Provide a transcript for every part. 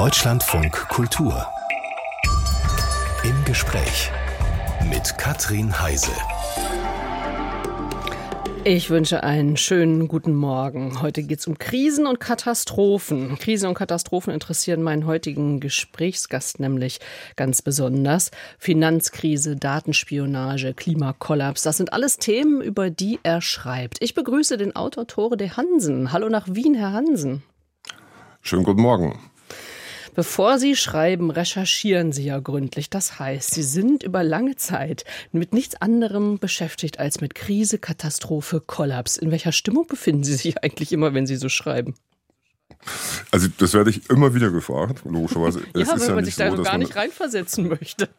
Deutschlandfunk Kultur. Im Gespräch mit Katrin Heise. Ich wünsche einen schönen guten Morgen. Heute geht es um Krisen und Katastrophen. Krisen und Katastrophen interessieren meinen heutigen Gesprächsgast nämlich ganz besonders. Finanzkrise, Datenspionage, Klimakollaps, das sind alles Themen, über die er schreibt. Ich begrüße den Autor Tore de Hansen. Hallo nach Wien, Herr Hansen. Schönen guten Morgen. Bevor Sie schreiben, recherchieren Sie ja gründlich. Das heißt, Sie sind über lange Zeit mit nichts anderem beschäftigt als mit Krise, Katastrophe, Kollaps. In welcher Stimmung befinden Sie sich eigentlich immer, wenn Sie so schreiben? Also das werde ich immer wieder gefragt, logischerweise. ja, wenn ja man sich so, da gar nicht reinversetzen möchte.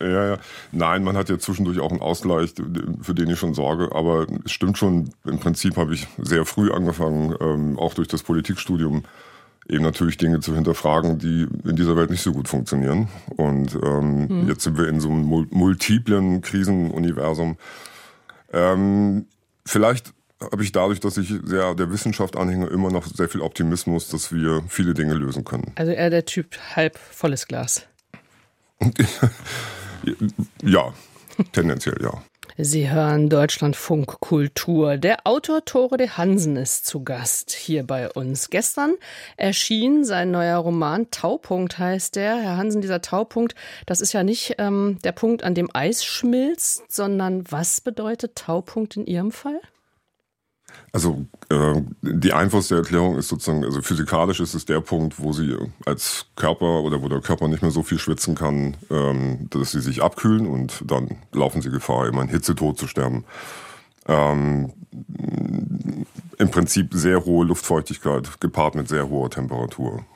Ja, ja. Nein, man hat ja zwischendurch auch einen Ausgleich, für den ich schon sorge. Aber es stimmt schon, im Prinzip habe ich sehr früh angefangen, ähm, auch durch das Politikstudium eben natürlich Dinge zu hinterfragen, die in dieser Welt nicht so gut funktionieren. Und ähm, hm. jetzt sind wir in so einem multiplen Krisenuniversum. Ähm, vielleicht habe ich dadurch, dass ich sehr der Wissenschaft anhänge, immer noch sehr viel Optimismus, dass wir viele Dinge lösen können. Also eher der Typ halb volles Glas. ja, tendenziell ja. Sie hören Deutschlandfunk Kultur. Der Autor Tore de Hansen ist zu Gast hier bei uns. Gestern erschien sein neuer Roman Taupunkt heißt der. Herr Hansen, dieser Taupunkt, das ist ja nicht ähm, der Punkt, an dem Eis schmilzt, sondern was bedeutet Taupunkt in Ihrem Fall? Also äh, die einfachste Erklärung ist sozusagen, also physikalisch ist es der Punkt, wo sie als Körper oder wo der Körper nicht mehr so viel schwitzen kann, ähm, dass sie sich abkühlen und dann laufen sie Gefahr, immer in Hitzetod zu sterben. Ähm, Im Prinzip sehr hohe Luftfeuchtigkeit gepaart mit sehr hoher Temperatur.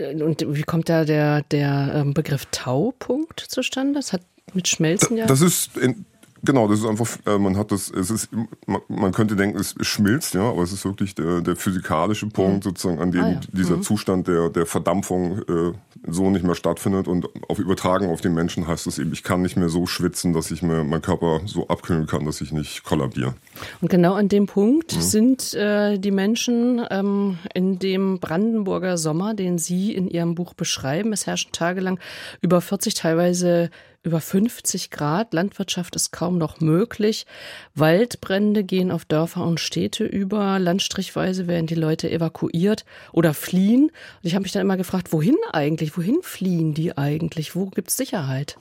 Und wie kommt da der, der ähm, Begriff Taupunkt zustande? Das hat mit Schmelzen ja. Das ist in, Genau, das ist einfach, äh, man hat das, es ist, man, man, könnte denken, es schmilzt, ja, aber es ist wirklich der, der physikalische Punkt, mhm. sozusagen, an dem ah, ja. dieser mhm. Zustand der, der Verdampfung äh, so nicht mehr stattfindet. Und auf Übertragen auf den Menschen heißt es eben, ich kann nicht mehr so schwitzen, dass ich mir meinen Körper so abkühlen kann, dass ich nicht kollabiere. Und genau an dem Punkt mhm. sind äh, die Menschen ähm, in dem Brandenburger Sommer, den Sie in Ihrem Buch beschreiben. Es herrschen tagelang über 40, teilweise über 50 Grad. Landwirtschaft ist kaum noch möglich. Waldbrände gehen auf Dörfer und Städte über. Landstrichweise werden die Leute evakuiert oder fliehen. Und ich habe mich dann immer gefragt, wohin eigentlich? Wohin fliehen die eigentlich? Wo gibt es Sicherheit?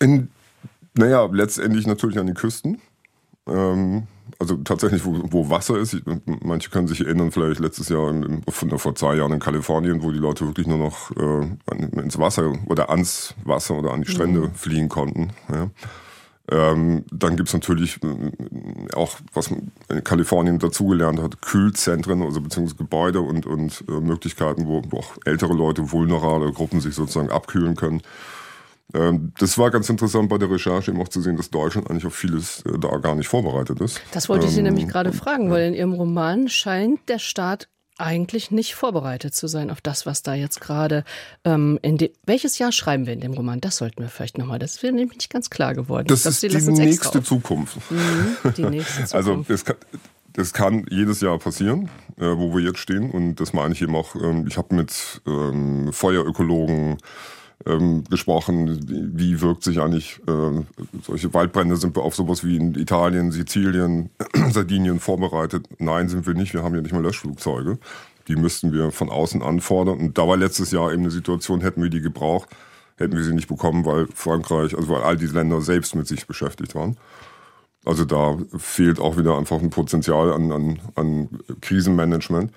In, naja, letztendlich natürlich an die Küsten. Ähm, also tatsächlich, wo, wo Wasser ist. Ich, manche können sich erinnern, vielleicht letztes Jahr, in, vor zwei Jahren in Kalifornien, wo die Leute wirklich nur noch äh, ins Wasser oder ans Wasser oder an die Strände mhm. fliehen konnten. Ja. Ähm, dann gibt's natürlich äh, auch, was man in Kalifornien dazugelernt hat, Kühlzentren, also beziehungsweise Gebäude und, und äh, Möglichkeiten, wo, wo auch ältere Leute, vulnerable Gruppen sich sozusagen abkühlen können. Ähm, das war ganz interessant bei der Recherche eben auch zu sehen, dass Deutschland eigentlich auf vieles äh, da gar nicht vorbereitet ist. Das wollte ich Sie ähm, nämlich gerade fragen, weil in Ihrem Roman scheint der Staat eigentlich nicht vorbereitet zu sein auf das, was da jetzt gerade ähm, in dem. Welches Jahr schreiben wir in dem Roman? Das sollten wir vielleicht nochmal. Das ist nämlich nicht ganz klar geworden. Das glaub, ist die nächste Zukunft. Mhm, die nächste also, Zukunft. Also das kann, das kann jedes Jahr passieren, äh, wo wir jetzt stehen. Und das meine ich eben auch. Ähm, ich habe mit ähm, Feuerökologen ähm, gesprochen, wie wirkt sich eigentlich äh, solche Waldbrände, sind wir auf sowas wie in Italien, Sizilien, Sardinien vorbereitet? Nein, sind wir nicht, wir haben ja nicht mal Löschflugzeuge. Die müssten wir von außen anfordern. Und da war letztes Jahr eben eine Situation, hätten wir die gebraucht, hätten wir sie nicht bekommen, weil Frankreich, also weil all diese Länder selbst mit sich beschäftigt waren. Also da fehlt auch wieder einfach ein Potenzial an, an, an Krisenmanagement.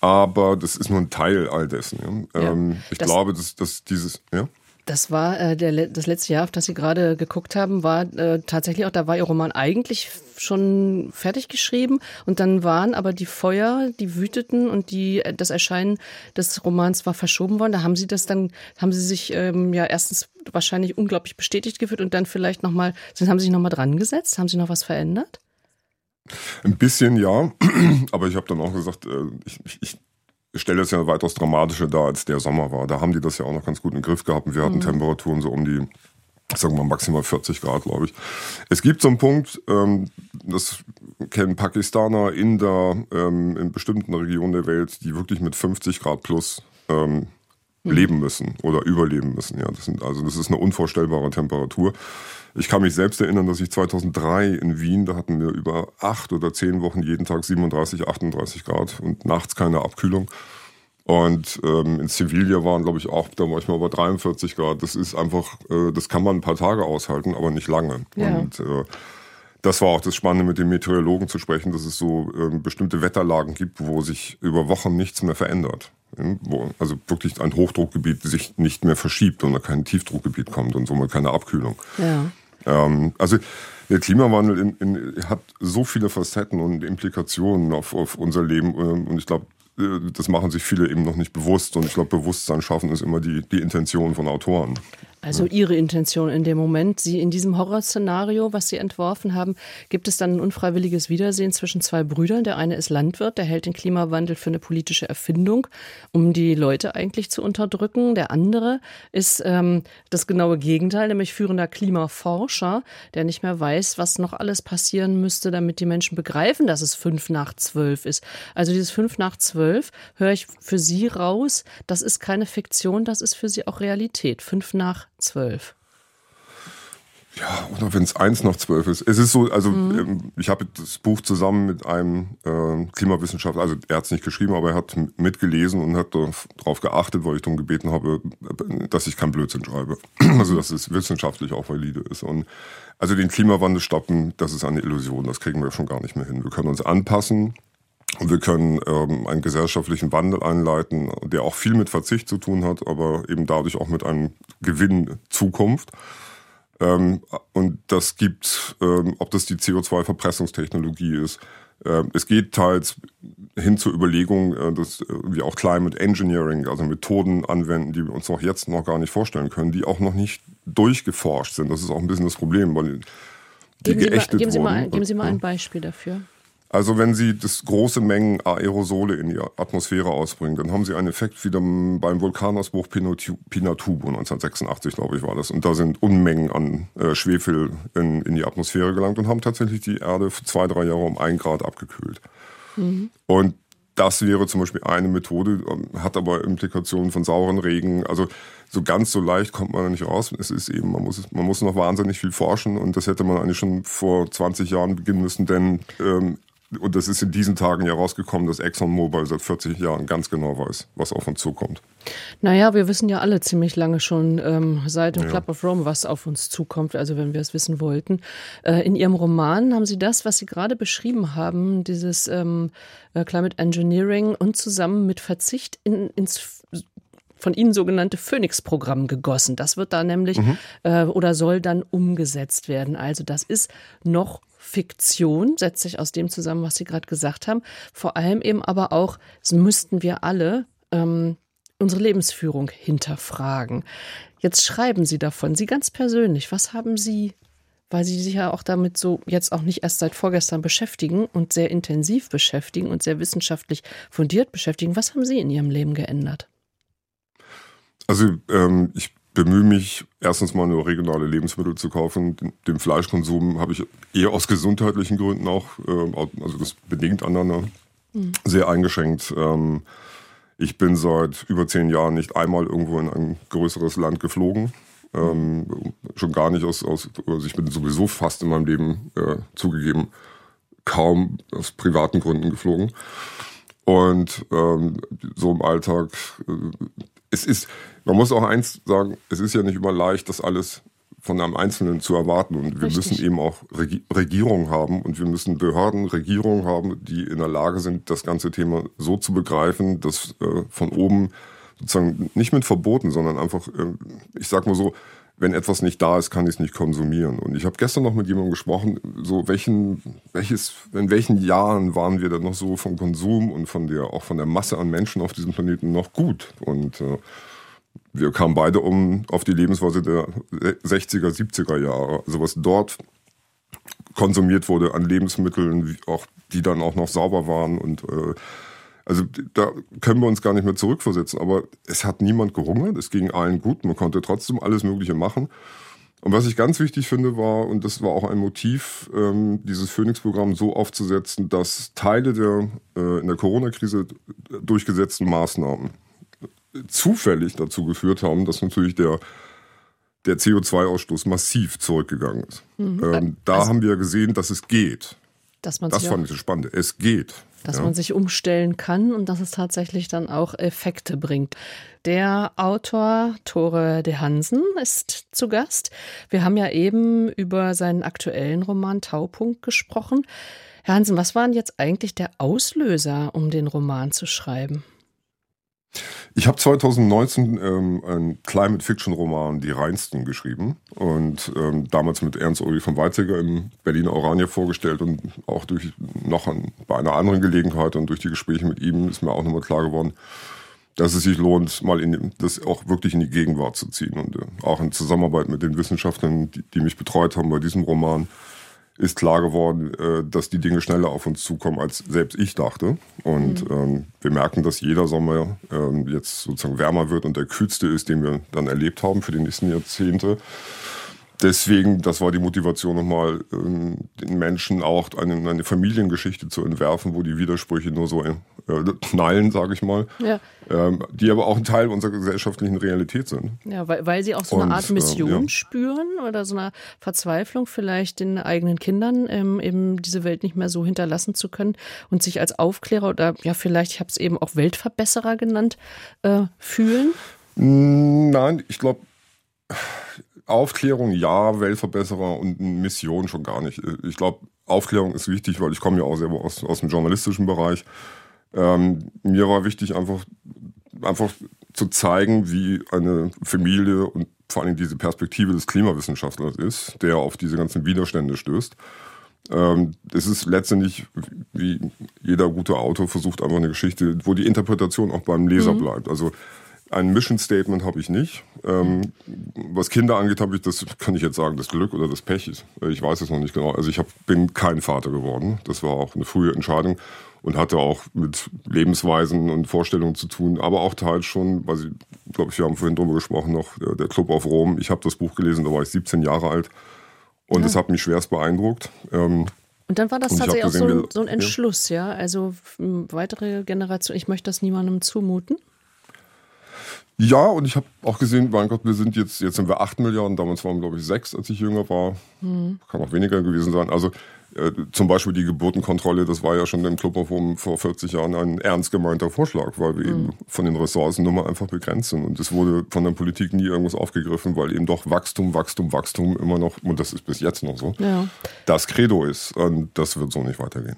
Aber das ist nur ein Teil all dessen. Ja. Ja, ähm, ich glaube, dass, dass dieses, ja. Das war äh, der, das letzte Jahr, auf das Sie gerade geguckt haben, war äh, tatsächlich auch, da war Ihr Roman eigentlich schon fertig geschrieben und dann waren aber die Feuer, die wüteten und die, äh, das Erscheinen des Romans war verschoben worden. Da haben Sie das dann, haben Sie sich ähm, ja erstens wahrscheinlich unglaublich bestätigt gefühlt und dann vielleicht nochmal, haben Sie sich nochmal dran gesetzt? Haben Sie noch was verändert? Ein bisschen ja, aber ich habe dann auch gesagt, äh, ich, ich, ich stelle das ja weitaus dramatischer dar, als der Sommer war. Da haben die das ja auch noch ganz gut im Griff gehabt und wir hatten mhm. Temperaturen so um die sagen wir mal maximal 40 Grad, glaube ich. Es gibt so einen Punkt, ähm, das kennen Pakistaner, Inder ähm, in bestimmten Regionen der Welt, die wirklich mit 50 Grad plus ähm, mhm. leben müssen oder überleben müssen. Ja, das sind, also das ist eine unvorstellbare Temperatur. Ich kann mich selbst erinnern, dass ich 2003 in Wien, da hatten wir über acht oder zehn Wochen jeden Tag 37, 38 Grad und nachts keine Abkühlung. Und ähm, in Sevilla waren, glaube ich, auch da manchmal über 43 Grad. Das ist einfach, äh, das kann man ein paar Tage aushalten, aber nicht lange. Ja. Und äh, das war auch das Spannende, mit den Meteorologen zu sprechen, dass es so äh, bestimmte Wetterlagen gibt, wo sich über Wochen nichts mehr verändert. Wo also wirklich ein Hochdruckgebiet sich nicht mehr verschiebt und da kein Tiefdruckgebiet kommt und somit keine Abkühlung. Ja. Ähm, also der Klimawandel in, in, hat so viele Facetten und Implikationen auf, auf unser Leben ähm, und ich glaube, äh, das machen sich viele eben noch nicht bewusst. Und ich glaube, Bewusstsein schaffen ist immer die, die Intention von Autoren. Also Ihre Intention in dem Moment. Sie in diesem Horrorszenario, was Sie entworfen haben, gibt es dann ein unfreiwilliges Wiedersehen zwischen zwei Brüdern. Der eine ist Landwirt, der hält den Klimawandel für eine politische Erfindung, um die Leute eigentlich zu unterdrücken. Der andere ist ähm, das genaue Gegenteil, nämlich führender Klimaforscher, der nicht mehr weiß, was noch alles passieren müsste, damit die Menschen begreifen, dass es fünf nach zwölf ist. Also dieses fünf nach zwölf höre ich für Sie raus. Das ist keine Fiktion, das ist für Sie auch Realität. Fünf nach zwölf. Ja, oder wenn es eins nach zwölf ist. Es ist so, also mhm. Ähm, ich habe das Buch zusammen mit einem äh, Klimawissenschaftler, also er hat es nicht geschrieben, aber er hat mitgelesen und hat darauf geachtet, weil ich darum gebeten habe, dass ich kein Blödsinn schreibe. Also dass es wissenschaftlich auch valide ist. Und also den Klimawandel stoppen, das ist eine Illusion, das kriegen wir schon gar nicht mehr hin. Wir können uns anpassen, wir können ähm, einen gesellschaftlichen Wandel einleiten, der auch viel mit Verzicht zu tun hat, aber eben dadurch auch mit einem Gewinn Zukunft. Ähm, und das gibt, ähm, ob das die CO2-Verpressungstechnologie ist. Äh, es geht teils hin zur Überlegung, äh, dass wir auch Climate Engineering, also Methoden anwenden, die wir uns auch jetzt noch gar nicht vorstellen können, die auch noch nicht durchgeforscht sind. Das ist auch ein bisschen das Problem, weil die geben geächtet Sie mal, geben Sie mal, Geben Sie mal ein Beispiel dafür. Also wenn Sie das große Mengen Aerosole in die Atmosphäre ausbringen, dann haben Sie einen Effekt wie beim Vulkanausbruch Pinatubo 1986, glaube ich, war das. Und da sind Unmengen an äh, Schwefel in, in, die Atmosphäre gelangt und haben tatsächlich die Erde für zwei, drei Jahre um ein Grad abgekühlt. Mhm. Und das wäre zum Beispiel eine Methode, ähm, hat aber Implikationen von sauren Regen. Also so ganz so leicht kommt man da nicht raus. Es ist eben, man muss, man muss noch wahnsinnig viel forschen und das hätte man eigentlich schon vor 20 Jahren beginnen müssen, denn ähm, und das ist in diesen Tagen ja rausgekommen, dass ExxonMobil seit 40 Jahren ganz genau weiß, was auf uns zukommt. Naja, wir wissen ja alle ziemlich lange schon ähm, seit dem ja. Club of Rome, was auf uns zukommt, also wenn wir es wissen wollten. Äh, in Ihrem Roman haben Sie das, was Sie gerade beschrieben haben, dieses ähm, äh, Climate Engineering und zusammen mit Verzicht in, ins von Ihnen sogenannte Phoenix-Programm gegossen. Das wird da nämlich mhm. äh, oder soll dann umgesetzt werden. Also das ist noch Fiktion, setzt sich aus dem zusammen, was Sie gerade gesagt haben. Vor allem eben aber auch, müssten wir alle ähm, unsere Lebensführung hinterfragen. Jetzt schreiben Sie davon, Sie ganz persönlich, was haben Sie, weil Sie sich ja auch damit so jetzt auch nicht erst seit vorgestern beschäftigen und sehr intensiv beschäftigen und sehr wissenschaftlich fundiert beschäftigen, was haben Sie in Ihrem Leben geändert? Also ähm, ich bemühe mich, erstens mal nur regionale Lebensmittel zu kaufen. Den Fleischkonsum habe ich eher aus gesundheitlichen Gründen auch, äh, also das bedingt aneinander, mhm. sehr eingeschränkt. Ähm, ich bin seit über zehn Jahren nicht einmal irgendwo in ein größeres Land geflogen. Ähm, schon gar nicht aus, aus, also ich bin sowieso fast in meinem Leben äh, zugegeben kaum aus privaten Gründen geflogen. Und ähm, so im Alltag äh, es ist, man muss auch eins sagen, es ist ja nicht immer leicht, das alles von einem Einzelnen zu erwarten. Und wir Richtig. müssen eben auch Regierungen haben und wir müssen Behörden, Regierungen haben, die in der Lage sind, das ganze Thema so zu begreifen, dass äh, von oben sozusagen nicht mit Verboten, sondern einfach, äh, ich sag mal so, wenn etwas nicht da ist, kann ich es nicht konsumieren. Und ich habe gestern noch mit jemandem gesprochen, so welchen, welches, in welchen Jahren waren wir denn noch so vom Konsum und von der, auch von der Masse an Menschen auf diesem Planeten noch gut? Und äh, wir kamen beide um auf die Lebensweise der 60er, 70er Jahre. Also was dort konsumiert wurde an Lebensmitteln, auch die dann auch noch sauber waren und äh, also da können wir uns gar nicht mehr zurückversetzen. Aber es hat niemand gehungert, es ging allen gut, man konnte trotzdem alles Mögliche machen. Und was ich ganz wichtig finde, war, und das war auch ein Motiv, ähm, dieses Phoenix-Programm so aufzusetzen, dass Teile der äh, in der Corona-Krise durchgesetzten Maßnahmen zufällig dazu geführt haben, dass natürlich der, der CO2-Ausstoß massiv zurückgegangen ist. Mhm. Ähm, da also, haben wir gesehen, dass es geht. Dass das fand ich so spannend. Es geht. Dass ja. man sich umstellen kann und dass es tatsächlich dann auch Effekte bringt. Der Autor Tore de Hansen ist zu Gast. Wir haben ja eben über seinen aktuellen Roman Taupunkt gesprochen. Herr Hansen, was war denn jetzt eigentlich der Auslöser, um den Roman zu schreiben? Ich habe 2019 ähm, einen Climate-Fiction-Roman Die Reinsten geschrieben und ähm, damals mit Ernst Uli von Weizsäcker im Berliner Oranje vorgestellt und auch durch noch an, bei einer anderen Gelegenheit und durch die Gespräche mit ihm ist mir auch nochmal klar geworden, dass es sich lohnt, mal in, das auch wirklich in die Gegenwart zu ziehen und äh, auch in Zusammenarbeit mit den Wissenschaftlern, die, die mich betreut haben bei diesem Roman, ist klar geworden, äh, dass die Dinge schneller auf uns zukommen, als selbst ich dachte. Und mhm. ähm, wir merken, dass jeder Sommer ähm, jetzt sozusagen wärmer wird und der kühlste ist, den wir dann erlebt haben für die nächsten Jahrzehnte. Deswegen, das war die Motivation nochmal, ähm, den Menschen auch eine, eine, Familiengeschichte zu entwerfen, wo die Widersprüche nur so äh, knallen, sage ich mal, ja. ähm, die aber auch ein Teil unserer gesellschaftlichen Realität sind. Ja, weil, weil sie auch so eine Art Mission äh, ja. spüren oder so eine Verzweiflung vielleicht den eigenen Kindern, ähm, eben diese Welt nicht mehr so hinterlassen zu können und sich als Aufklärer oder ja vielleicht, ich habe es eben auch Weltverbesserer genannt, äh, fühlen? Nein, ich glaube Aufklärung ja, Weltverbesserer und Mission schon gar nicht. Ich glaube, Aufklärung ist wichtig, weil ich komme ja auch selber aus, aus dem journalistischen Bereich. Ähm, mir war wichtig, einfach, einfach zu zeigen, wie eine Familie und vor allem diese Perspektive des Klimawissenschaftlers ist, der auf diese ganzen Widerstände stößt. Ähm, es ist letztendlich, wie jeder gute Autor versucht, einfach eine Geschichte, wo die Interpretation auch beim Leser mhm. bleibt. Also ein Mission Statement habe ich nicht. Ähm, was Kinder angeht, habe ich das, kann ich jetzt sagen, das Glück oder das Pech. Ich weiß es noch nicht genau. Also ich hab, bin kein Vater geworden. Das war auch eine frühe Entscheidung und hatte auch mit Lebensweisen und Vorstellungen zu tun, aber auch teils schon, weil sie, glaube ich, wir haben vorhin drüber gesprochen, noch der Club auf Rom. Ich habe das Buch gelesen, da war ich 17 Jahre alt und es ja. hat mich schwerst beeindruckt. Ähm, und dann war das tatsächlich gesehen, auch so ein, so ein Entschluss, ja. ja? Also weitere Generation, ich möchte das niemandem zumuten. Ja, und ich habe auch gesehen, mein Gott, wir sind jetzt, jetzt sind wir 8 Milliarden, damals waren wir, glaube ich, 6, als ich jünger war. Mhm. Kann auch weniger gewesen sein. Also äh, zum Beispiel die Geburtenkontrolle, das war ja schon im Clubreform vor 40 Jahren ein ernst gemeinter Vorschlag, weil wir mhm. eben von den Ressourcen nur mal einfach begrenzt sind. Und es wurde von der Politik nie irgendwas aufgegriffen, weil eben doch Wachstum, Wachstum, Wachstum immer noch, und das ist bis jetzt noch so, ja. das Credo ist. Und das wird so nicht weitergehen.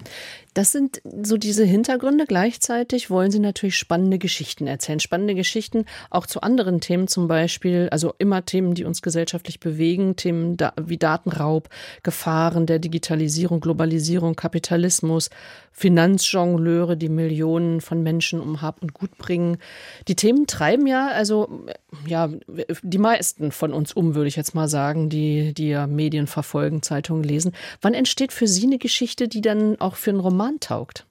Das sind so diese Hintergründe. Gleichzeitig wollen Sie natürlich spannende Geschichten erzählen. Spannende Geschichten auch zu anderen Themen zum Beispiel, also immer Themen, die uns gesellschaftlich bewegen, Themen wie Datenraub, Gefahren der Digitalisierung, Globalisierung, Kapitalismus, Finanzjongleure, die Millionen von Menschen um Hab und Gut bringen. Die Themen treiben ja, also ja, die meisten von uns um, würde ich jetzt mal sagen, die, die ja Medien verfolgen, Zeitungen lesen. Wann entsteht für Sie eine Geschichte, die dann auch für einen Roman taugt?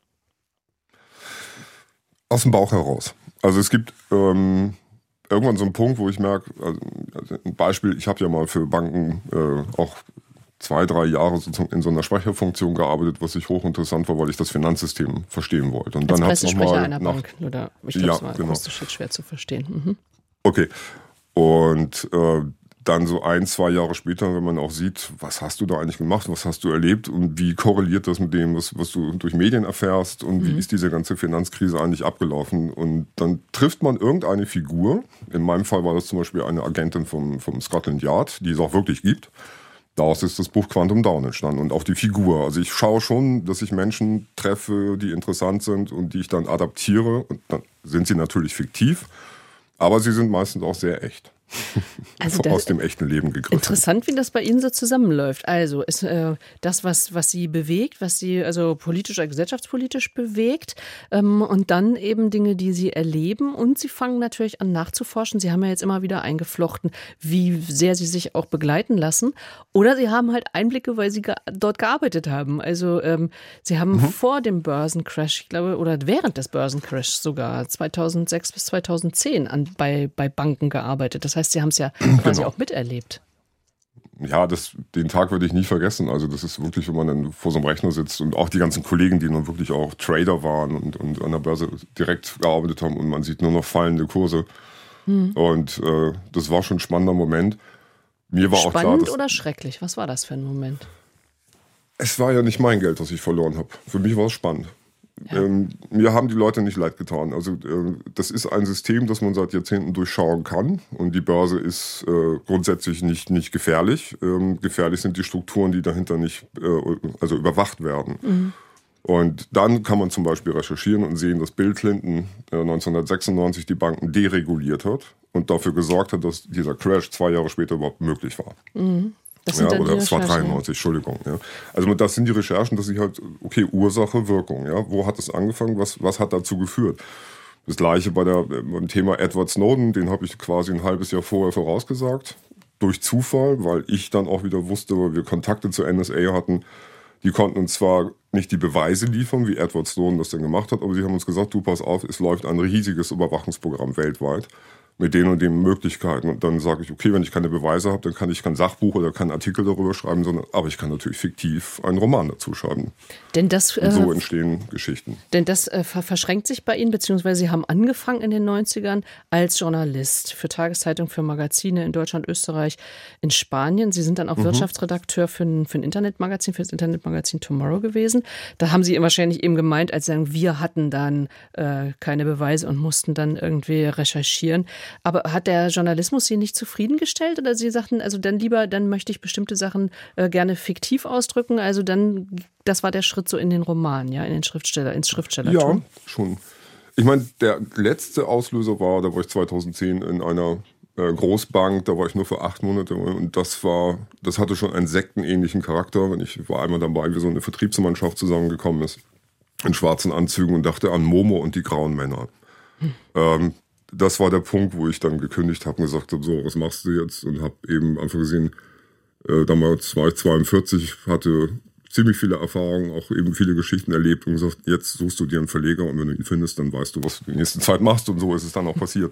Aus dem Bauch heraus. Also es gibt ähm, irgendwann so einen Punkt, wo ich merke, also ein Beispiel, ich habe ja mal für Banken äh, auch zwei, drei Jahre sozusagen in so einer Sprecherfunktion gearbeitet, was ich hochinteressant war, weil ich das Finanzsystem verstehen wollte. Und dann Als Pressesprecher einer nach, Bank, oder ich glaube, ja, es war genau. schwer zu verstehen. Mhm. Okay. Und äh, dann so ein, zwei Jahre später, wenn man auch sieht, was hast du da eigentlich gemacht, was hast du erlebt und wie korreliert das mit dem, was, was du durch Medien erfährst und mhm. wie ist diese ganze Finanzkrise eigentlich abgelaufen. Und dann trifft man irgendeine Figur. In meinem Fall war das zum Beispiel eine Agentin vom, vom Scotland Yard, die es auch wirklich gibt. Daraus ist das Buch Quantum Down entstanden und auch die Figur. Also ich schaue schon, dass ich Menschen treffe, die interessant sind und die ich dann adaptiere. Und dann sind sie natürlich fiktiv, aber sie sind meistens auch sehr echt. Also aus dem echten Leben gegriffen. Interessant, wie das bei Ihnen so zusammenläuft. Also ist äh, das, was, was Sie bewegt, was Sie also politisch oder gesellschaftspolitisch bewegt ähm, und dann eben Dinge, die Sie erleben und Sie fangen natürlich an nachzuforschen. Sie haben ja jetzt immer wieder eingeflochten, wie sehr Sie sich auch begleiten lassen oder Sie haben halt Einblicke, weil Sie ge dort gearbeitet haben. Also ähm, Sie haben mhm. vor dem Börsencrash, ich glaube, oder während des Börsencrashs sogar 2006 bis 2010 an, bei, bei Banken gearbeitet. Das heißt, Sie haben es ja quasi genau. auch miterlebt. ja, das, den Tag würde ich nie vergessen. Also das ist wirklich, wenn man dann vor so einem Rechner sitzt und auch die ganzen Kollegen, die nun wirklich auch Trader waren und, und an der Börse direkt gearbeitet haben und man sieht nur noch fallende Kurse. Hm. Und äh, das war schon ein spannender Moment. Mir war Spannend auch klar, dass, oder schrecklich? Was war das für ein Moment? Es war ja nicht mein Geld, das ich verloren habe. Für mich war es spannend. Ja. Ähm, mir haben die Leute nicht leid getan. Also äh, das ist ein System, das man seit Jahrzehnten durchschauen kann. Und die Börse ist äh, grundsätzlich nicht, nicht gefährlich. Ähm, gefährlich sind die Strukturen, die dahinter nicht äh, also überwacht werden. Mhm. Und dann kann man zum Beispiel recherchieren und sehen, dass Bill Clinton 1996 äh, die Banken dereguliert hat und dafür gesorgt hat, dass dieser Crash zwei Jahre später überhaupt möglich war. Mhm. Das sind ja, oder es war 93, Entschuldigung. Ja. Also das sind die Recherchen, dass ich halt, okay, Ursache, Wirkung, ja. Wo hat es angefangen? Was, was hat dazu geführt? Das gleiche bei der, beim Thema Edward Snowden, den habe ich quasi ein halbes Jahr vorher vorausgesagt. Durch Zufall, weil ich dann auch wieder wusste, weil wir Kontakte zur NSA hatten. Die konnten uns zwar nicht die Beweise liefern, wie Edward Snowden das denn gemacht hat, aber sie haben uns gesagt, du pass auf, es läuft ein riesiges Überwachungsprogramm weltweit mit den und den Möglichkeiten. Und dann sage ich, okay, wenn ich keine Beweise habe, dann kann ich kein Sachbuch oder keinen Artikel darüber schreiben, sondern aber ich kann natürlich fiktiv einen Roman dazu schreiben. Denn das und so äh, entstehen Geschichten. Denn das äh, verschränkt sich bei Ihnen, beziehungsweise Sie haben angefangen in den 90ern als Journalist für Tageszeitung, für Magazine in Deutschland, Österreich, in Spanien. Sie sind dann auch mhm. Wirtschaftsredakteur für ein, für ein Internetmagazin, für das Internetmagazin Tomorrow gewesen. Da haben Sie wahrscheinlich eben gemeint, als sagen, wir hatten dann äh, keine Beweise und mussten dann irgendwie recherchieren. Aber hat der Journalismus Sie nicht zufriedengestellt oder Sie sagten, also dann lieber, dann möchte ich bestimmte Sachen äh, gerne fiktiv ausdrücken, also dann, das war der Schritt so in den Roman, ja, in den Schriftsteller, ins Schriftstellertum? Ja, schon. Ich meine, der letzte Auslöser war, da war ich 2010 in einer äh, Großbank, da war ich nur für acht Monate und das war, das hatte schon einen sektenähnlichen Charakter. Wenn ich war einmal dabei, wie so eine Vertriebsmannschaft zusammengekommen ist, in schwarzen Anzügen und dachte an Momo und die grauen Männer. Hm. Ähm, das war der Punkt, wo ich dann gekündigt habe und gesagt habe, so, was machst du jetzt? Und habe eben einfach gesehen, äh, damals war ich 42, hatte ziemlich viele Erfahrungen, auch eben viele Geschichten erlebt und gesagt, jetzt suchst du dir einen Verleger und wenn du ihn findest, dann weißt du, was du die nächste Zeit machst und so ist es dann auch passiert.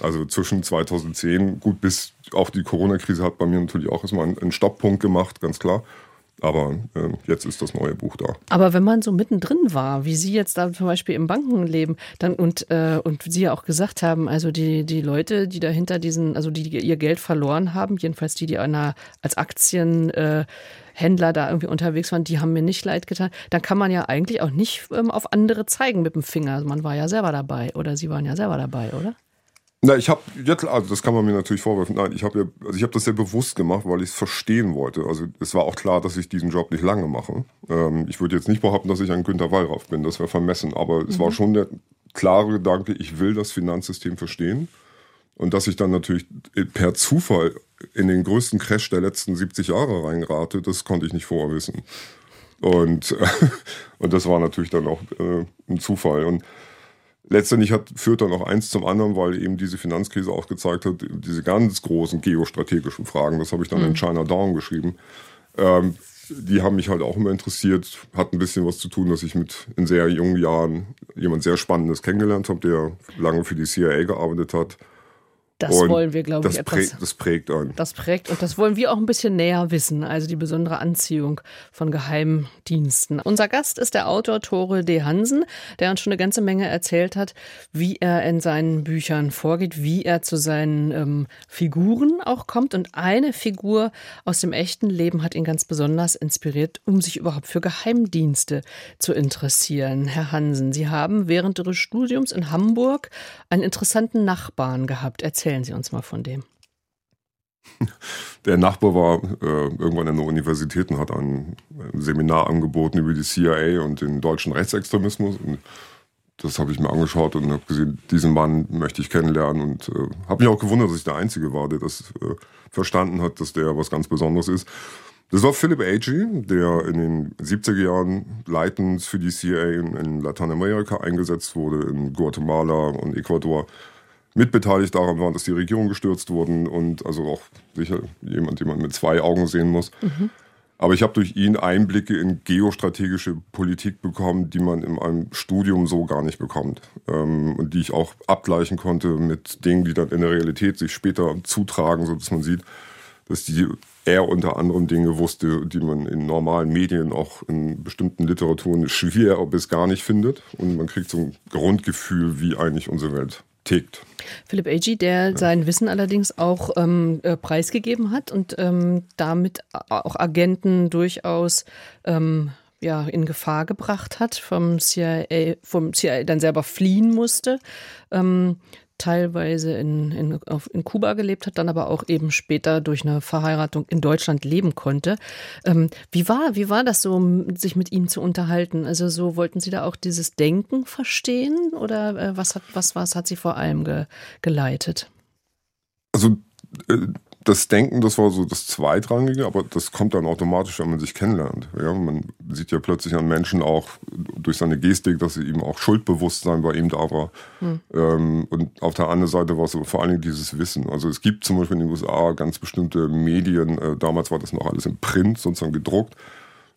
Also zwischen 2010, gut bis auch die Corona-Krise hat bei mir natürlich auch erstmal einen Stopppunkt gemacht, ganz klar. Aber äh, jetzt ist das neue Buch da. Aber wenn man so mittendrin war, wie Sie jetzt da zum Beispiel im Bankenleben, dann und, äh, und Sie ja auch gesagt haben, also die, die Leute, die dahinter diesen, also die, die ihr Geld verloren haben, jedenfalls die, die einer, als Aktienhändler äh, da irgendwie unterwegs waren, die haben mir nicht leid getan. Dann kann man ja eigentlich auch nicht ähm, auf andere zeigen mit dem Finger. Also man war ja selber dabei oder Sie waren ja selber dabei, oder? Na, ich habe jetzt, also das kann man mir natürlich vorwerfen. Nein, ich habe ja, also ich habe das sehr bewusst gemacht, weil ich es verstehen wollte. Also es war auch klar, dass ich diesen Job nicht lange mache. Ähm, ich würde jetzt nicht behaupten, dass ich ein Günter Wallraff bin, das wäre vermessen. Aber mhm. es war mhm. schon der klare Gedanke, ich will das Finanzsystem verstehen. Und dass ich dann natürlich per Zufall in den größten Crash der letzten 70 Jahre reinrate, das konnte ich nicht vorher wissen. Und, und das war natürlich dann auch äh, ein Zufall. Und letztendlich hat, führt dann auch eins zum anderen, weil eben diese Finanzkrise auch gezeigt hat, diese ganz großen geostrategischen Fragen, das habe ich dann mhm. in China Down geschrieben, ähm, die haben mich halt auch immer interessiert, hat ein bisschen was zu tun, dass ich mit in sehr jungen Jahren jemand sehr Spannendes kennengelernt habe, der lange für die CIA gearbeitet hat das und wollen wir, glaube ich, etwas. Prägt, das prägt einen. Das prägt und das wollen wir auch ein bisschen näher wissen, also die besondere Anziehung von Geheimdiensten. Unser Gast ist der Autor Tore D. Hansen, der uns schon eine ganze Menge erzählt hat, wie er in seinen Büchern vorgeht, wie er zu seinen ähm, Figuren auch kommt. Und eine Figur aus dem echten Leben hat ihn ganz besonders inspiriert, um sich überhaupt für Geheimdienste zu interessieren. Herr Hansen, Sie haben während Ihres Studiums in Hamburg einen interessanten Nachbarn gehabt. Erzählen Erzählen Sie uns mal von dem. Der Nachbar war äh, irgendwann an der Universität und hat ein, Seminar angeboten über die CIA und den deutschen Rechtsextremismus. Und das habe ich mir angeschaut und habe gesehen, diesen Mann möchte ich kennenlernen und äh, habe mich auch gewundert, dass ich der Einzige war, der das äh, verstanden hat, dass der was ganz Besonderes ist. Das war Philip Agee, der in den 70er Jahren leitend für die CIA in, in Lateinamerika eingesetzt wurde, in Guatemala und Ecuador mitbeteiligt daran waren, dass die Regierung gestürzt wurden und also auch sicher jemand, den man mit zwei Augen sehen muss. Mhm. Aber ich habe durch ihn Einblicke in geostrategische Politik bekommen, die man in einem Studium so gar nicht bekommt. Ähm, und die ich auch abgleichen konnte mit Dingen, die dann in der Realität sich später zutragen, sodass man sieht, dass die er unter anderem Dinge wusste, die man in normalen Medien, auch in bestimmten Literaturen schwer bis gar nicht findet. Und man kriegt so ein Grundgefühl, wie eigentlich unsere Welt tickt. Philipp Agee, der ja. sein Wissen allerdings auch ähm, äh, preisgegeben hat und ähm, damit auch Agenten durchaus ähm, ja, in Gefahr gebracht hat, vom CIA, vom CIA dann selber fliehen musste. Ähm, teilweise in, in, auf, in Kuba gelebt hat, dann aber auch eben später durch eine Verheiratung in Deutschland leben konnte. Ähm, wie, war, wie war das so, sich mit ihm zu unterhalten? Also so wollten Sie da auch dieses Denken verstehen oder äh, was, hat, was, was hat Sie vor allem ge, geleitet? Also äh, das Denken, das war so das Zweitrangige, aber das kommt dann automatisch, wenn man sich kennenlernt. Ja, man sieht ja plötzlich an Menschen auch durch seine Gestik, dass sie ihm auch Schuldbewusstsein bei ihm da war. Hm. Ähm, und auf der anderen Seite war es vor allen Dingen dieses Wissen. Also es gibt zum Beispiel in den USA ganz bestimmte Medien, äh, damals war das noch alles im Print, sozusagen gedruckt,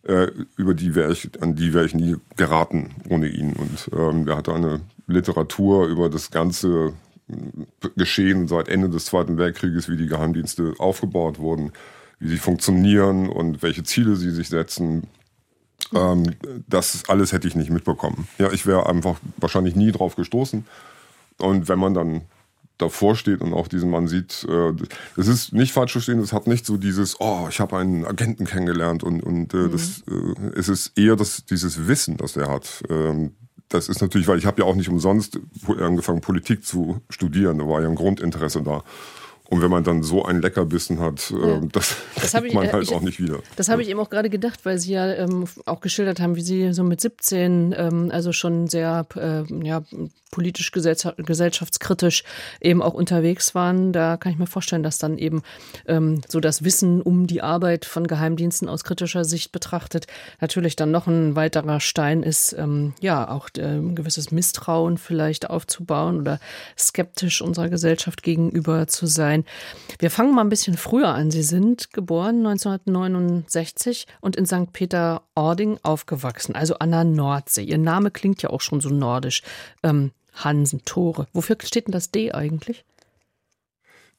äh, über die wäre ich, an die wäre ich nie geraten ohne ihn. Und ähm, er hatte eine Literatur über das ganze geschehen seit Ende des Zweiten Weltkrieges, wie die Geheimdienste aufgebaut wurden, wie sie funktionieren und welche Ziele sie sich setzen. Ähm, das alles hätte ich nicht mitbekommen. Ja, ich wäre einfach wahrscheinlich nie drauf gestoßen. Und wenn man dann davor steht und auch diesen Mann sieht, äh, das ist nicht falsch verstehen, es hat nicht so dieses, oh, ich habe einen Agenten kennengelernt und, und äh, mhm. das, äh, es ist eher das, dieses Wissen, das er hat. Ähm, das ist natürlich, weil ich habe ja auch nicht umsonst angefangen, Politik zu studieren. Da war ja ein Grundinteresse da. Und wenn man dann so einen Leckerbissen hat, ja. äh, das, das kriegt man halt ich, auch nicht wieder. Das habe ich eben auch gerade gedacht, weil Sie ja ähm, auch geschildert haben, wie Sie so mit 17, ähm, also schon sehr äh, ja, politisch gesellschaftskritisch eben auch unterwegs waren. Da kann ich mir vorstellen, dass dann eben ähm, so das Wissen um die Arbeit von Geheimdiensten aus kritischer Sicht betrachtet natürlich dann noch ein weiterer Stein ist, ähm, ja, auch äh, ein gewisses Misstrauen vielleicht aufzubauen oder skeptisch unserer Gesellschaft gegenüber zu sein. Wir fangen mal ein bisschen früher an. Sie sind geboren 1969 und in St. Peter-Ording aufgewachsen, also an der Nordsee. Ihr Name klingt ja auch schon so nordisch. Ähm, Hansen, Tore. Wofür steht denn das D eigentlich?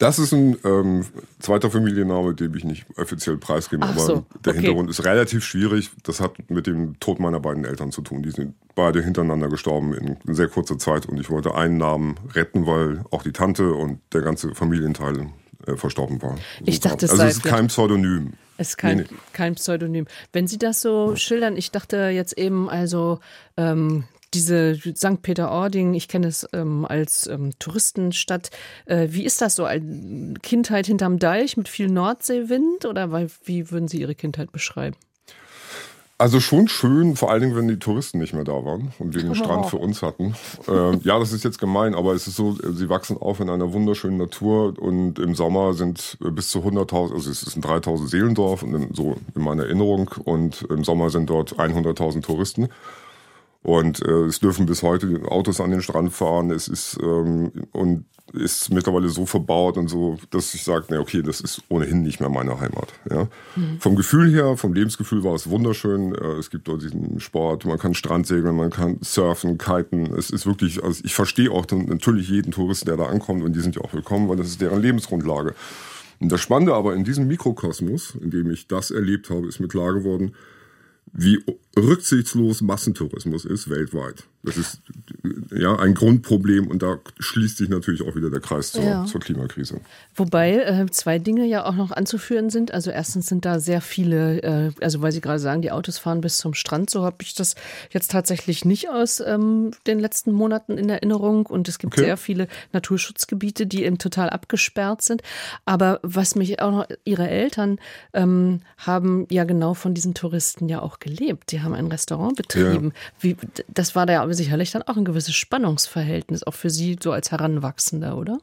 Das ist ein ähm, zweiter Familienname, den ich nicht offiziell preisgebe, Ach aber so, der okay. Hintergrund ist relativ schwierig. Das hat mit dem Tod meiner beiden Eltern zu tun. Die sind beide hintereinander gestorben in, in sehr kurzer Zeit und ich wollte einen Namen retten, weil auch die Tante und der ganze Familienteil äh, verstorben war. Ich dachte, es also es ist kein Pseudonym. Es ist kein, nee, nee. kein Pseudonym. Wenn Sie das so schildern, ich dachte jetzt eben also ähm, diese St. Peter-Ording, ich kenne es ähm, als ähm, Touristenstadt. Äh, wie ist das so? Eine Kindheit hinterm Deich mit viel Nordseewind oder wie würden Sie Ihre Kindheit beschreiben? Also schon schön, vor allen Dingen, wenn die Touristen nicht mehr da waren und wir den Strand für uns hatten. Äh, ja, das ist jetzt gemein, aber es ist so, sie wachsen auf in einer wunderschönen Natur und im Sommer sind bis zu 100.000, also es ist ein 3.000 Seelendorf, so in meiner Erinnerung und im Sommer sind dort 100.000 Touristen. Und äh, es dürfen bis heute Autos an den Strand fahren. Es ist ähm, und ist mittlerweile so verbaut und so, dass ich sage, na okay, das ist ohnehin nicht mehr meine Heimat. Ja. Mhm. Vom Gefühl her, vom Lebensgefühl war es wunderschön. Äh, es gibt dort diesen Sport, man kann Strandsegeln, man kann surfen, kiten. Es ist wirklich, also ich verstehe auch natürlich jeden Touristen, der da ankommt und die sind ja auch willkommen, weil das ist deren Lebensgrundlage. Und das Spannende aber in diesem Mikrokosmos, in dem ich das erlebt habe, ist mir klar geworden, wie rücksichtslos Massentourismus ist weltweit. Das ist ja ein Grundproblem und da schließt sich natürlich auch wieder der Kreis zur, ja. zur Klimakrise. Wobei äh, zwei Dinge ja auch noch anzuführen sind. Also erstens sind da sehr viele, äh, also weil Sie gerade sagen, die Autos fahren bis zum Strand, so habe ich das jetzt tatsächlich nicht aus ähm, den letzten Monaten in Erinnerung. Und es gibt okay. sehr viele Naturschutzgebiete, die eben total abgesperrt sind. Aber was mich auch noch, Ihre Eltern ähm, haben ja genau von diesen Touristen ja auch gelebt. Die haben ein Restaurant betrieben. Ja. Wie, das war da ja sicherlich dann auch ein gewisses Spannungsverhältnis, auch für Sie so als Heranwachsender, oder?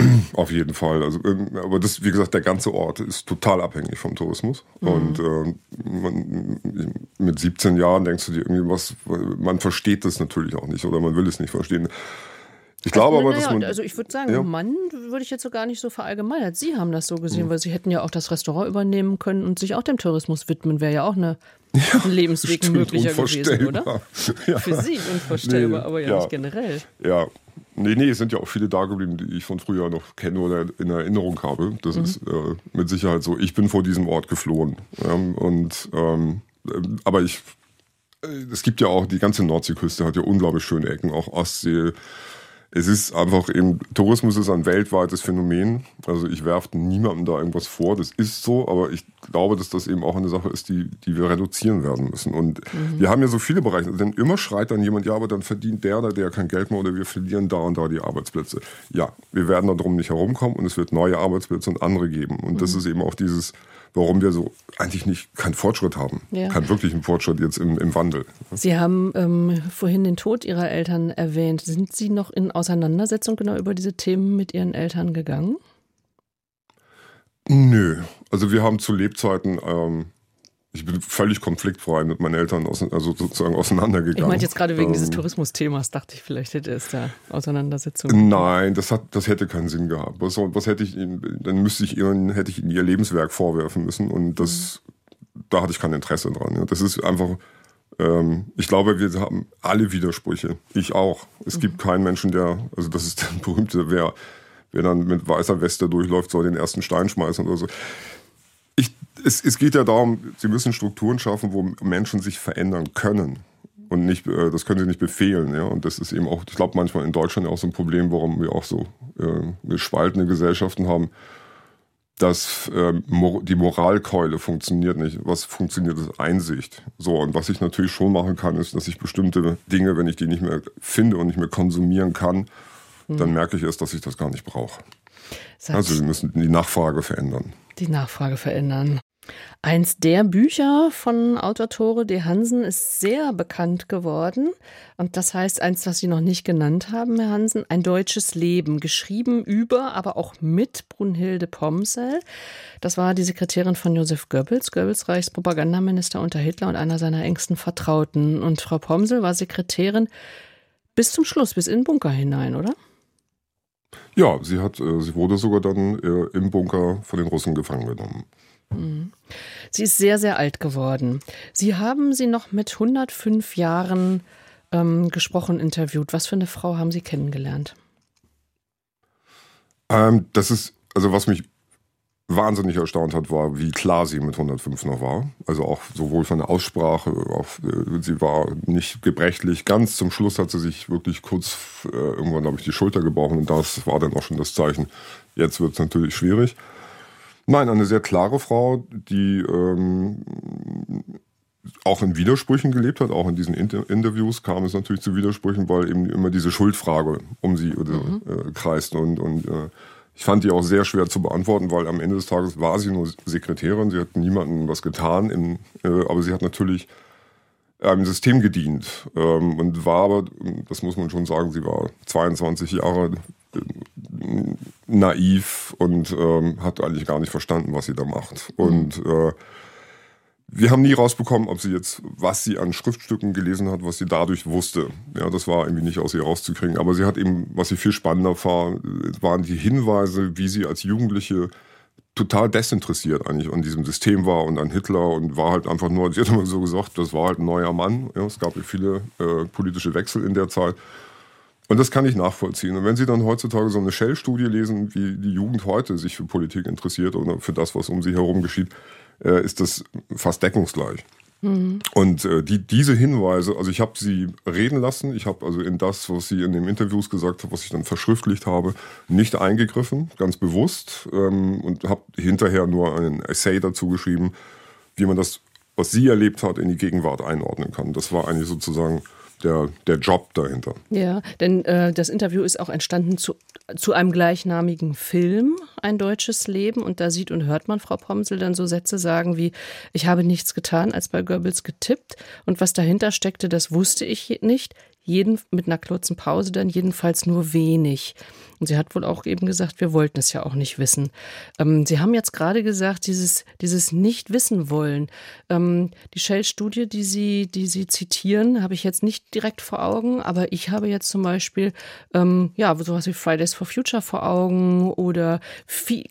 Auf jeden Fall. Also, ähm, aber das, wie gesagt, der ganze Ort ist total abhängig vom Tourismus. Mhm. Und äh, man, mit 17 Jahren denkst du dir irgendwie was, man versteht das natürlich auch nicht oder man will es nicht verstehen. Ich glaube also, aber, dass man. Also ich würde sagen, ja. Mann würde ich jetzt so gar nicht so verallgemeinert. Sie haben das so gesehen, mhm. weil Sie hätten ja auch das Restaurant übernehmen können und sich auch dem Tourismus widmen, wäre ja auch eine, ja, Lebensweg möglicher gewesen, oder? Ja. Für Sie unvorstellbar, nee, aber ja, nicht generell. Ja, Nee, nee, es sind ja auch viele da geblieben, die ich von früher noch kenne oder in Erinnerung habe. Das mhm. ist äh, mit Sicherheit so. Ich bin vor diesem Ort geflohen. Ja, und ähm, aber ich äh, es gibt ja auch, die ganze Nordseeküste hat ja unglaublich schöne Ecken, auch Ostsee, es ist einfach eben, Tourismus ist ein weltweites Phänomen. Also ich werfe niemandem da irgendwas vor, das ist so, aber ich glaube, dass das eben auch eine Sache ist, die, die wir reduzieren werden müssen. Und mhm. wir haben ja so viele Bereiche, denn immer schreit dann jemand, ja, aber dann verdient der oder der kein Geld mehr oder wir verlieren da und da die Arbeitsplätze. Ja, wir werden darum nicht herumkommen und es wird neue Arbeitsplätze und andere geben. Und mhm. das ist eben auch dieses, warum wir so eigentlich nicht keinen Fortschritt haben. Ja. Keinen wirklichen Fortschritt jetzt im, im Wandel. Sie haben ähm, vorhin den Tod Ihrer Eltern erwähnt. Sind Sie noch in Auseinandersetzung genau über diese Themen mit Ihren Eltern gegangen? Nö. Also wir haben zu Lebzeiten ähm, ich bin völlig konfliktfrei mit meinen Eltern also sozusagen auseinandergegangen. Ich meinte jetzt gerade wegen ähm, dieses Tourismusthemas, dachte ich, vielleicht hätte es da Auseinandersetzungen. Nein, das hat, das hätte keinen Sinn gehabt. Was, was hätte ich ihnen, dann müsste ich ihnen, hätte ich ihnen ihr Lebenswerk vorwerfen müssen und das, mhm. da hatte ich kein Interesse dran. Ja. Das ist einfach, ähm, ich glaube, wir haben alle Widersprüche. Ich auch. Es mhm. gibt keinen Menschen, der, also das ist der berühmte, wer, wer dann mit weißer Weste durchläuft, soll den ersten Stein schmeißen oder so ich, es, es geht ja darum, sie müssen Strukturen schaffen, wo Menschen sich verändern können und nicht, äh, das können sie nicht befehlen. Ja? Und das ist eben auch, ich glaube, manchmal in Deutschland auch so ein Problem, warum wir auch so äh, gespaltene Gesellschaften haben, dass äh, die Moralkeule funktioniert nicht. Was funktioniert, ist Einsicht. So, und was ich natürlich schon machen kann, ist, dass ich bestimmte Dinge, wenn ich die nicht mehr finde und nicht mehr konsumieren kann, mhm. dann merke ich erst, dass ich das gar nicht brauche. Also wir müssen die Nachfrage verändern die Nachfrage verändern. Eins der Bücher von Autor Tore de Hansen ist sehr bekannt geworden. Und das heißt, eins, was Sie noch nicht genannt haben, Herr Hansen, ein deutsches Leben, geschrieben über, aber auch mit Brunhilde Pomsel. Das war die Sekretärin von Josef Goebbels, Goebbels Reichspropagandaminister unter Hitler und einer seiner engsten Vertrauten. Und Frau Pomsel war Sekretärin bis zum Schluss, bis in den Bunker hinein, oder? Ja, sie hat, äh, sie wurde sogar dann äh, im Bunker von den Russen gefangen genommen. Mhm. Sie ist sehr, sehr alt geworden. Sie haben sie noch mit 105 Jahren ähm, gesprochen, interviewt. Was für eine Frau haben Sie kennengelernt? Ähm, das ist, also was mich wahnsinnig erstaunt hat, war, wie klar sie mit 105 noch war. Also auch sowohl von der Aussprache, auch, äh, sie war nicht gebrechlich. Ganz zum Schluss hat sie sich wirklich kurz äh, irgendwann, glaube ich, die Schulter gebrochen und das war dann auch schon das Zeichen. Jetzt wird es natürlich schwierig. Nein, eine sehr klare Frau, die ähm, auch in Widersprüchen gelebt hat, auch in diesen Inter Interviews kam es natürlich zu Widersprüchen, weil eben immer diese Schuldfrage um sie mhm. äh, kreist. Und, und äh, ich fand die auch sehr schwer zu beantworten, weil am Ende des Tages war sie nur Sekretärin, sie hat niemandem was getan, im, äh, aber sie hat natürlich einem System gedient ähm, und war aber, das muss man schon sagen, sie war 22 Jahre äh, naiv und ähm, hat eigentlich gar nicht verstanden, was sie da macht. Und äh, wir haben nie rausbekommen, ob sie jetzt, was sie an Schriftstücken gelesen hat, was sie dadurch wusste. Ja, das war irgendwie nicht aus ihr rauszukriegen. Aber sie hat eben, was sie viel spannender war, waren die Hinweise, wie sie als Jugendliche total desinteressiert eigentlich an diesem System war und an Hitler und war halt einfach nur, sie hat immer so gesagt, das war halt ein neuer Mann. Ja, es gab viele äh, politische Wechsel in der Zeit. Und das kann ich nachvollziehen. Und wenn Sie dann heutzutage so eine Shell-Studie lesen, wie die Jugend heute sich für Politik interessiert oder für das, was um sie herum geschieht, äh, ist das fast deckungsgleich. Mhm. Und äh, die, diese Hinweise, also ich habe sie reden lassen, ich habe also in das, was sie in den Interviews gesagt hat, was ich dann verschriftlicht habe, nicht eingegriffen, ganz bewusst ähm, und habe hinterher nur einen Essay dazu geschrieben, wie man das, was sie erlebt hat, in die Gegenwart einordnen kann. Das war eigentlich sozusagen der, der Job dahinter. Ja, denn äh, das Interview ist auch entstanden zu, zu einem gleichnamigen Film, Ein deutsches Leben. Und da sieht und hört man Frau Pomsel dann so Sätze sagen wie, ich habe nichts getan, als bei Goebbels getippt. Und was dahinter steckte, das wusste ich nicht jeden mit einer kurzen Pause dann jedenfalls nur wenig. Und sie hat wohl auch eben gesagt, wir wollten es ja auch nicht wissen. Ähm, sie haben jetzt gerade gesagt, dieses, dieses Nicht-Wissen wollen. Ähm, die Shell-Studie, die Sie, die Sie zitieren, habe ich jetzt nicht direkt vor Augen, aber ich habe jetzt zum Beispiel, ähm, ja, sowas wie Fridays for Future vor Augen oder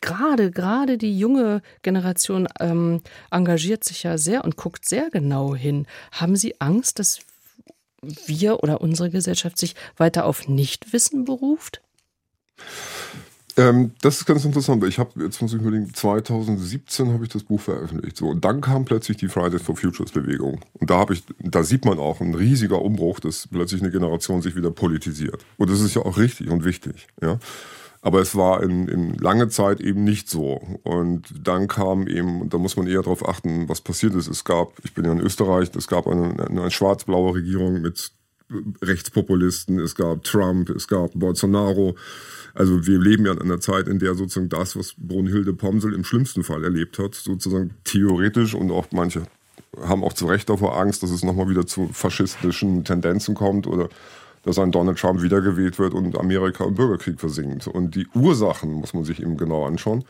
gerade, gerade die junge Generation ähm, engagiert sich ja sehr und guckt sehr genau hin. Haben Sie Angst, dass wir oder unsere Gesellschaft sich weiter auf Nichtwissen beruft? Ähm, das ist ganz interessant. Ich habe jetzt muss ich überlegen, 2017 habe ich das Buch veröffentlicht. So und dann kam plötzlich die Fridays for Futures Bewegung und da habe ich, da sieht man auch ein riesiger Umbruch, dass plötzlich eine Generation sich wieder politisiert. Und das ist ja auch richtig und wichtig. Ja. Aber es war in, in lange Zeit eben nicht so. Und dann kam eben, und da muss man eher darauf achten, was passiert ist. Es gab, ich bin ja in Österreich, es gab eine, eine schwarz-blaue Regierung mit Rechtspopulisten, es gab Trump, es gab Bolsonaro. Also wir leben ja in einer Zeit, in der sozusagen das, was Brunhilde Pomsel im schlimmsten Fall erlebt hat, sozusagen theoretisch und auch manche haben auch zu Recht davor Angst, dass es nochmal wieder zu faschistischen Tendenzen kommt oder dass ein Donald Trump wiedergewählt wird und Amerika im Bürgerkrieg versinkt. Und die Ursachen muss man sich eben genau anschauen.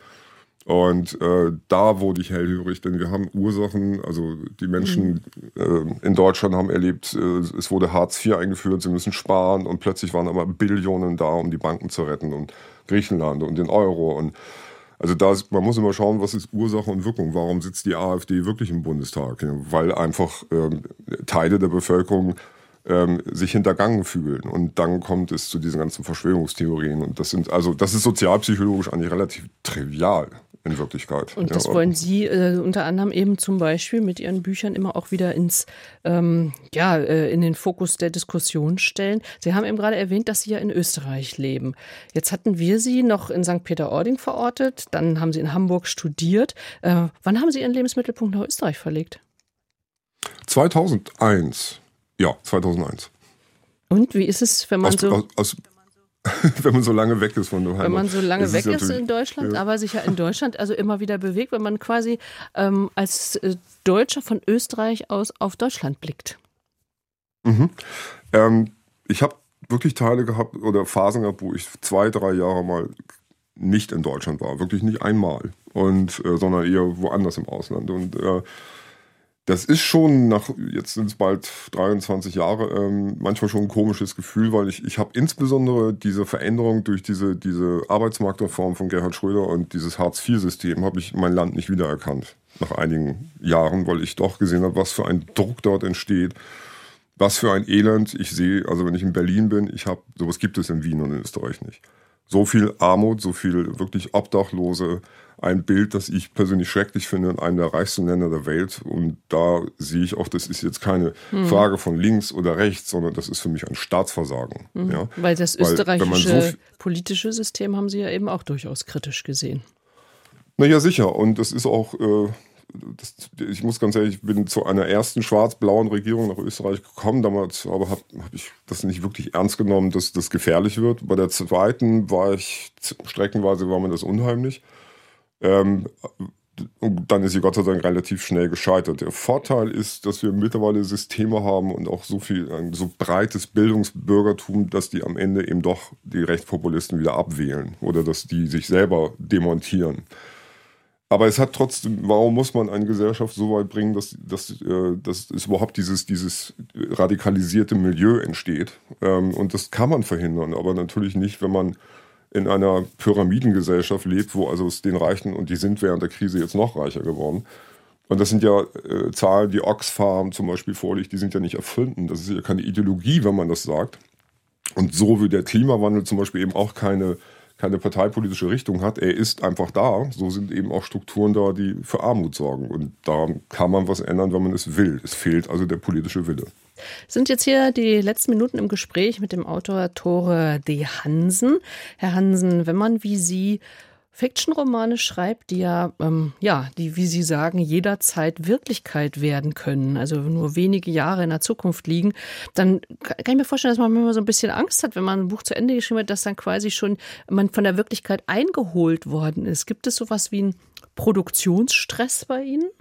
Und äh, da wurde ich hellhörig, denn wir haben Ursachen, also die Menschen mhm. äh, in Deutschland haben erlebt, äh, es wurde Hartz IV eingeführt, sie müssen sparen und plötzlich waren aber Billionen da, um die Banken zu retten und Griechenland und den Euro. Und also da ist, man muss immer schauen, was ist Ursache und Wirkung. Warum sitzt die AfD wirklich im Bundestag? Weil einfach ähm, Teile der Bevölkerung ähm, sich hintergangen fühlen. Und dann kommt es zu diesen ganzen Verschwörungstheorien. Und das sind, also das ist sozialpsychologisch eigentlich relativ trivial in Wirklichkeit. Und das ja, wollen Sie äh, unter anderem eben zum Beispiel mit Ihren Büchern immer auch wieder ins, ähm, ja, äh, in den Fokus der Diskussion stellen. Sie haben eben gerade erwähnt, dass Sie ja in Österreich leben. Jetzt hatten wir Sie noch in St. Peter-Ording verortet, dann haben Sie in Hamburg studiert. Äh, wann haben Sie Ihren Lebensmittelpunkt nach Österreich verlegt? 2001. Ja, 2001. Und wie ist es, wenn man aus, so. Aus, aus, wenn man so lange weg ist von der Heimat. Wenn man so lange ist weg ist in Deutschland, ja. aber sich ja in Deutschland also immer wieder bewegt, wenn man quasi ähm, als äh, Deutscher von Österreich aus auf Deutschland blickt. Mhm. Ähm, ich habe wirklich Teile gehabt oder Phasen gehabt, wo ich zwei, drei Jahre mal nicht in Deutschland war. Wirklich nicht einmal. Und, äh, sondern eher woanders im Ausland. Und äh, das ist schon nach, jetzt sind es bald 23 Jahre, ähm, manchmal schon ein komisches Gefühl, weil ich, ich habe insbesondere diese Veränderung durch diese, diese Arbeitsmarktreform von Gerhard Schröder und dieses Hartz-IV-System, habe ich mein Land nicht wiedererkannt nach einigen Jahren, weil ich doch gesehen habe, was für ein Druck dort entsteht, was für ein Elend ich sehe. Also wenn ich in Berlin bin, ich habe, sowas gibt es in Wien und in Österreich nicht. So viel Armut, so viel wirklich Obdachlose, ein Bild, das ich persönlich schrecklich finde in einem der reichsten Länder der Welt. Und da sehe ich auch, das ist jetzt keine hm. Frage von links oder rechts, sondern das ist für mich ein Staatsversagen. Hm. Ja? Weil das österreichische Weil, so politische System haben Sie ja eben auch durchaus kritisch gesehen. Naja, sicher. Und das ist auch, äh, das, ich muss ganz ehrlich, ich bin zu einer ersten schwarz-blauen Regierung nach Österreich gekommen. Damals aber habe hab ich das nicht wirklich ernst genommen, dass das gefährlich wird. Bei der zweiten war ich, streckenweise war mir das unheimlich. Ähm, und dann ist sie Gott sei Dank relativ schnell gescheitert. Der Vorteil ist, dass wir mittlerweile Systeme haben und auch so viel, ein so breites Bildungsbürgertum, dass die am Ende eben doch die Rechtspopulisten wieder abwählen oder dass die sich selber demontieren. Aber es hat trotzdem, warum muss man eine Gesellschaft so weit bringen, dass, dass, äh, dass es überhaupt dieses, dieses radikalisierte Milieu entsteht? Ähm, und das kann man verhindern, aber natürlich nicht, wenn man in einer Pyramidengesellschaft lebt, wo also es den Reichen, und die sind während der Krise jetzt noch reicher geworden. Und das sind ja äh, Zahlen, die Oxfam zum Beispiel vorliegt, die sind ja nicht erfunden. Das ist ja keine Ideologie, wenn man das sagt. Und so wie der Klimawandel zum Beispiel eben auch keine, keine parteipolitische Richtung hat, er ist einfach da. So sind eben auch Strukturen da, die für Armut sorgen. Und da kann man was ändern, wenn man es will. Es fehlt also der politische Wille. Sind jetzt hier die letzten Minuten im Gespräch mit dem Autor Tore D. Hansen. Herr Hansen, wenn man wie Sie Fiction-Romane schreibt, die ja, ähm, ja, die, wie Sie sagen, jederzeit Wirklichkeit werden können, also nur wenige Jahre in der Zukunft liegen, dann kann ich mir vorstellen, dass man immer so ein bisschen Angst hat, wenn man ein Buch zu Ende geschrieben hat, dass dann quasi schon man von der Wirklichkeit eingeholt worden ist. Gibt es sowas wie einen Produktionsstress bei Ihnen?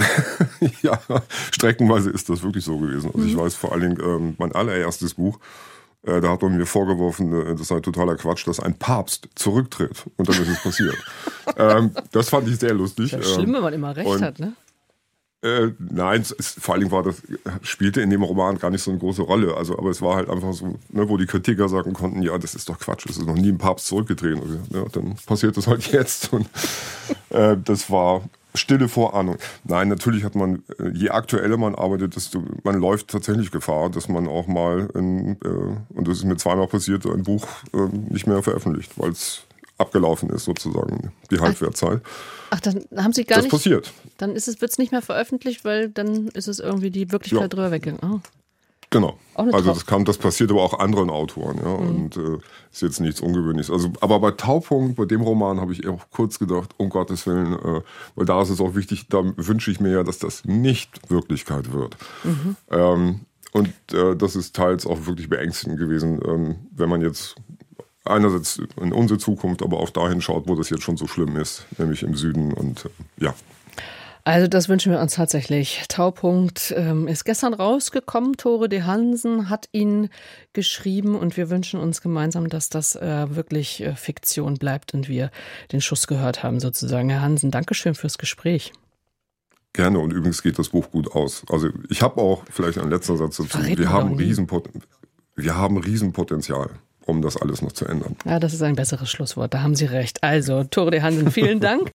ja, streckenweise ist das wirklich so gewesen. Also ich mhm. weiß vor allen Dingen, ähm, mein allererstes Buch, da hat man mir vorgeworfen, äh, das sei totaler Quatsch, dass ein Papst zurücktritt. Und dann ist es passiert. ähm, das fand ich sehr lustig. Das ist schlimm, wenn man immer recht und, hat, ne? Äh, nein, es, vor allen Dingen war das, spielte in dem Roman gar nicht so eine große Rolle. Also, aber es war halt einfach so, ne, wo die Kritiker sagen konnten, ja, das ist doch Quatsch, es ist noch nie ein Papst zurückgetreten. Also, ja, dann passiert das halt jetzt. Und äh, das war Stille Vorahnung. Nein, natürlich hat man, äh, je aktueller man arbeitet, desto man läuft tatsächlich Gefahr, dass man auch mal, in, äh, und das ist mir zweimal passiert, ein Buch äh, nicht mehr veröffentlicht, weil es abgelaufen ist sozusagen, die Halbwertzeit. Ach, dann haben Sie gar das nicht... Das passiert. Dann ist es, wird es nicht mehr veröffentlicht, weil dann ist es irgendwie die Wirklichkeit ja. drüber weggegangen. Oh. Genau. Also das kam, das passiert aber auch anderen Autoren, ja. Mhm. Und äh, ist jetzt nichts Ungewöhnliches. Also, aber bei Taupunkt, bei dem Roman, habe ich auch kurz gedacht, um Gottes Willen, äh, weil da ist es auch wichtig, da wünsche ich mir ja, dass das nicht Wirklichkeit wird. Mhm. Ähm, und äh, das ist teils auch wirklich beängstigend gewesen, ähm, wenn man jetzt einerseits in unsere Zukunft, aber auch dahin schaut, wo das jetzt schon so schlimm ist, nämlich im Süden und äh, ja. Also das wünschen wir uns tatsächlich. Taupunkt ähm, ist gestern rausgekommen. Tore de Hansen hat ihn geschrieben und wir wünschen uns gemeinsam, dass das äh, wirklich äh, Fiktion bleibt und wir den Schuss gehört haben sozusagen. Herr Hansen, Dankeschön fürs Gespräch. Gerne und übrigens geht das Buch gut aus. Also ich habe auch vielleicht einen letzten Satz dazu. Verrät wir haben, Riesenpot wir haben Riesenpotenzial um das alles noch zu ändern. Ja, das ist ein besseres Schlusswort. Da haben Sie recht. Also, Tore de Hansen, vielen Dank.